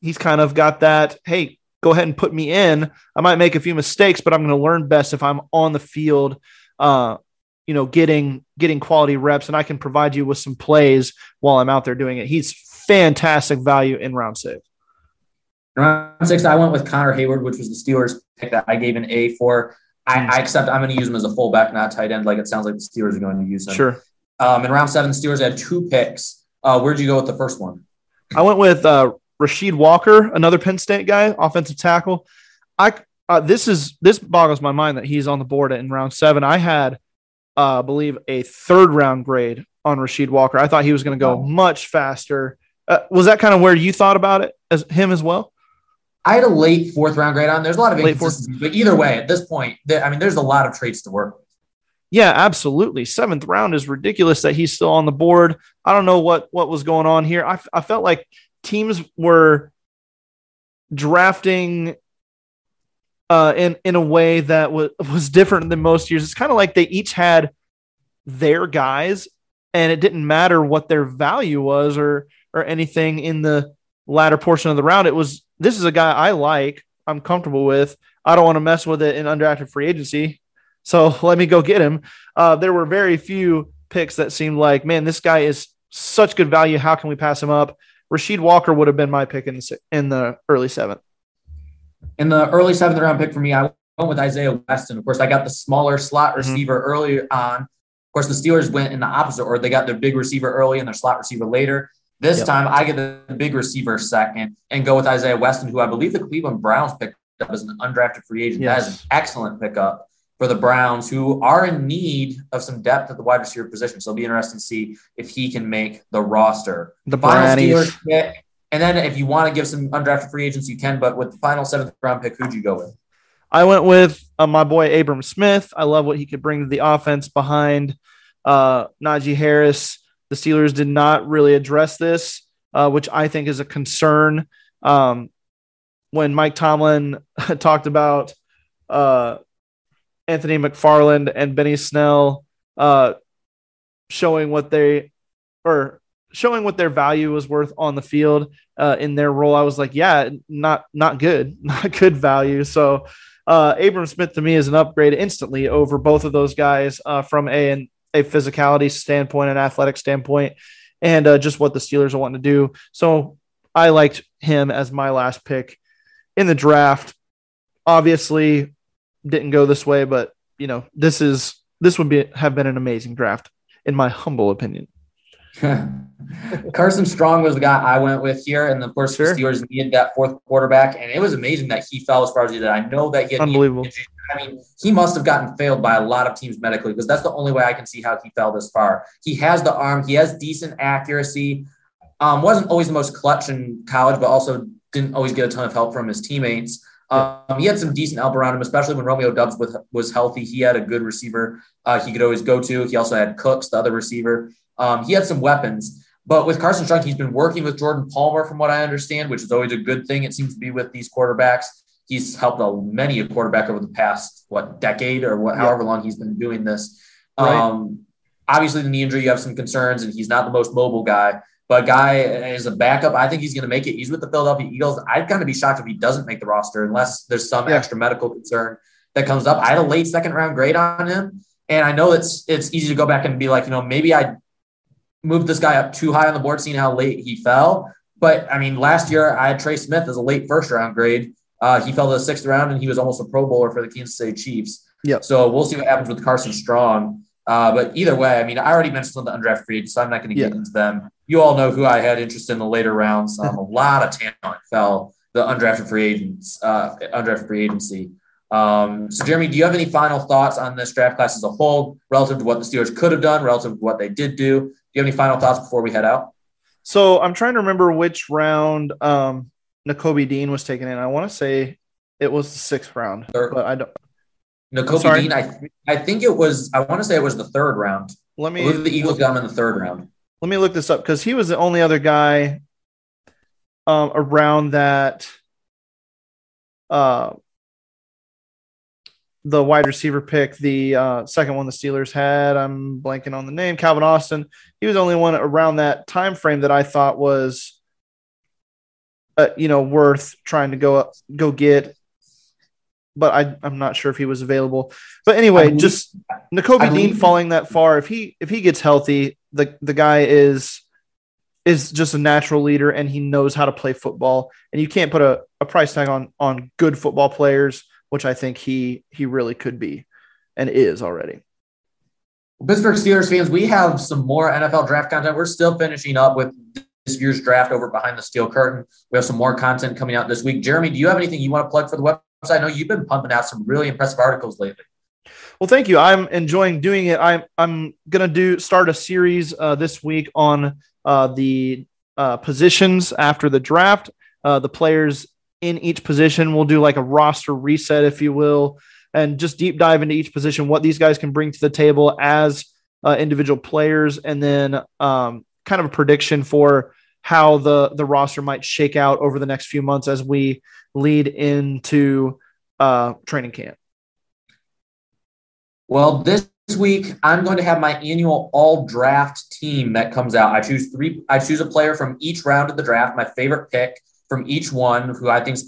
he's kind of got that, hey, go ahead and put me in. I might make a few mistakes, but I'm going to learn best if I'm on the field, uh, you know, getting getting quality reps, and I can provide you with some plays while I'm out there doing it. He's fantastic value in round six. Round six, I went with Connor Heyward, which was the Steelers pick that I gave an A for. I, I accept I'm going to use him as a fullback, not tight end, like it sounds like the Steelers are going to use him. Sure. Um, in round seven, the Steelers had two picks. Uh, where'd you go with the first one? I went with uh, Rasheed Walker, another Penn State guy, offensive tackle. I uh, this is this boggles my mind that he's on the board in round seven. I had, uh, I believe, a third round grade on Rasheed Walker. I thought he was going to go Wow. much faster. Uh, was that kind of where you thought about it as him as well? I had a late fourth round grade on. There's a lot of inconsistencies, but either way, at this point, I mean, there's a lot of traits to work with. Yeah, absolutely. Seventh round is ridiculous that he's still on the board. I don't know what what was going on here. I, I felt like teams were drafting uh, in in a way that was was different than most years. It's kind of like they each had their guys, and it didn't matter what their value was or or anything in the latter portion of the round. It was this is a guy I like. I'm comfortable with. I don't want to mess with it in undrafted free agency. So let me go get him. Uh, there were very few picks that seemed like, man, this guy is such good value. How can we pass him up? Rasheed Walker would have been my pick in the, in the early seventh. In the early seventh round pick for me, I went with Isaiah Weston. Of course, I got the smaller slot Mhm. receiver early on. Of course, the Steelers went in the opposite order. They got their big receiver early and their slot receiver later. This Yep. time, I get the big receiver second and go with Isaiah Weston, who I believe the Cleveland Browns picked up as an undrafted free agent. That is an excellent pickup for the Browns, who are in need of some depth at the wide receiver position. So it'll be interesting to see if he can make the roster. The Final Steelers pick. And then if you want to give some undrafted free agents, you can. But with the final seventh round pick, who'd you go with? I went with uh, my boy Abram Smith. I love what he could bring to the offense behind uh, Najee Harris. The Steelers did not really address this, uh, which I think is a concern. Um, when Mike Tomlin talked about uh, Anthony McFarland and Benny Snell uh, showing what they or showing what their value was worth on the field uh, in their role, I was like, yeah, not not good, not good value. So uh, Abram Smith to me is an upgrade instantly over both of those guys uh, from a an, a physicality standpoint, an athletic standpoint, and uh, just what the Steelers are wanting to do. So I liked him as my last pick in the draft. Obviously, didn't go this way, but you know this is this would be have been an amazing draft in my humble opinion. Carson Strong was the guy I went with here, and of course Sure. the Steelers needed that fourth quarterback, and it was amazing that he fell as far as he did. I know that he had Unbelievable. I mean, he must have gotten failed by a lot of teams medically because that's the only way I can see how he fell this far. He has the arm, he has decent accuracy. Um, wasn't always the most clutch in college, but also didn't always get a ton of help from his teammates. Um, he had some decent help around him, especially when Romeo Doubs was, was healthy. He had a good receiver uh, he could always go to. He also had Cooks, the other receiver. Um, he had some weapons. But with Carson Strong, he's been working with Jordan Palmer, from what I understand, which is always a good thing. It seems to be with these quarterbacks. He's helped a, many a quarterback over the past what decade or what, however long he's been doing this. Right. Um, obviously, the knee injury, you have some concerns, and he's not the most mobile guy. But guy is a backup. I think he's going to make it. He's with the Philadelphia Eagles. I'd kind of be shocked if he doesn't make the roster unless there's some Yeah. extra medical concern that comes up. I had a late second round grade on him, and I know it's it's easy to go back and be like, you know, maybe I moved this guy up too high on the board, seeing how late he fell. But I mean, last year I had Trey Smith as a late first round grade. Uh, he fell to the sixth round, and he was almost a Pro Bowler for the Kansas City Chiefs. Yep. So we'll see what happens with Carson Strong. Uh, but either way, I mean, I already mentioned some of the undrafted free agents, so I'm not going to get Yeah. into them. You all know who I had interest in the later rounds. Um, a lot of talent fell the undrafted free agents, uh, undrafted free agency. Um, so, Jeremy, do you have any final thoughts on this draft class as a whole, relative to what the Steelers could have done, relative to what they did do? Do you have any final thoughts before we head out? So, I'm trying to remember which round um, Nakobe Dean was taken in. I want to say it was the sixth round, third. but I don't. Nakobe Dean, I I think it was. I want to say it was the third round. Let me. the Eagles got him in the third round. Let me look this up because he was the only other guy um, around that. Uh, the wide receiver pick, the uh, second one the Steelers had. I'm blanking on the name. Calvin Austin. He was the only one around that time frame that I thought was, uh, you know, worth trying to go up, go get. But I, I'm not sure if he was available. But anyway, believe, just Nakobe Dean falling that far. If he if he gets healthy, the the guy is is just a natural leader and he knows how to play football. And you can't put a, a price tag on on good football players which I think he he really could be and is already. Pittsburgh Steelers fans, we have some more NFL draft content. We're still finishing up with this year's draft over behind the steel curtain. We have some more content coming out this week. Jeremy, do you have anything you want to plug for the website? I know you've been pumping out some really impressive articles lately. Well, thank you. I'm enjoying doing it. I'm I'm gonna do start a series uh, this week on uh, the uh, positions after the draft, uh, the players in each position. We'll do like a roster reset, if you will, and just deep dive into each position, what these guys can bring to the table as uh, individual players, and then um, kind of a prediction for how the the roster might shake out over the next few months as we lead into uh, training camp. Well, this week I'm going to have my annual all draft team that comes out. I choose three. I choose a player from each round of the draft, my favorite pick from each one who I think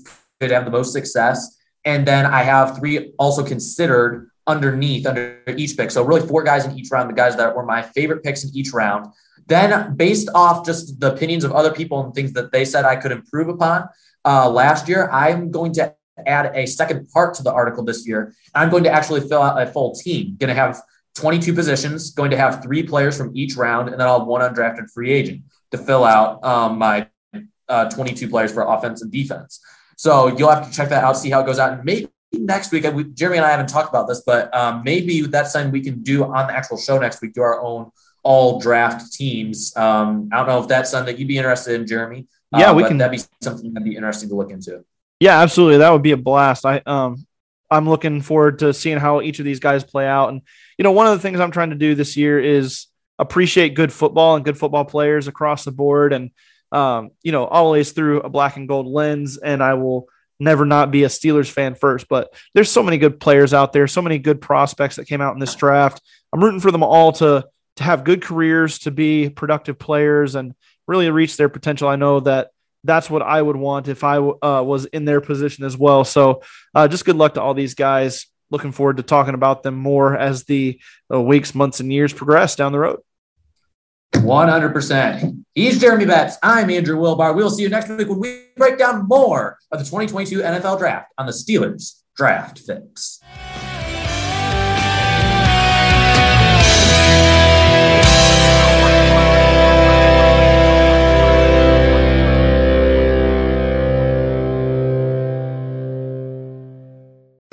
could have the most success. And then I have three also considered underneath under each pick. So really four guys in each round, the guys that were my favorite picks in each round. Then based off just the opinions of other people and things that they said I could improve upon uh, last year, I'm going to add a second part to the article this year. I'm going to actually fill out a full team. Going to have 22 positions, going to have three players from each round, and then I'll have one undrafted free agent to fill out um, my uh, 22 players for offense and defense. So you'll have to check that out, see how it goes out. And maybe next week, we, Jeremy and I haven't talked about this, but um, maybe that's something we can do on the actual show next week, do our own all draft teams. Um, I don't know if that's something that you'd be interested in, Jeremy. Yeah, uh, we can. That'd be something that'd be interesting to look into. Yeah, absolutely. That would be a blast. I um, I'm looking forward to seeing how each of these guys play out. And you know, one of the things I'm trying to do this year is appreciate good football and good football players across the board. And um, you know, always through a black and gold lens, and I will never not be a Steelers fan first. But there's so many good players out there, so many good prospects that came out in this draft. I'm rooting for them all to to have good careers, to be productive players, and really reach their potential. I know that that's what I would want if I uh, was in their position as well. So, uh, just good luck to all these guys. Looking forward to talking about them more as the uh, weeks, months, and years progress down the road. 100%. He's Jeremy Betts. I'm Andrew Wilbar. We'll see you next week when we break down more of the 2022 NFL Draft on the Steelers Draft Fix.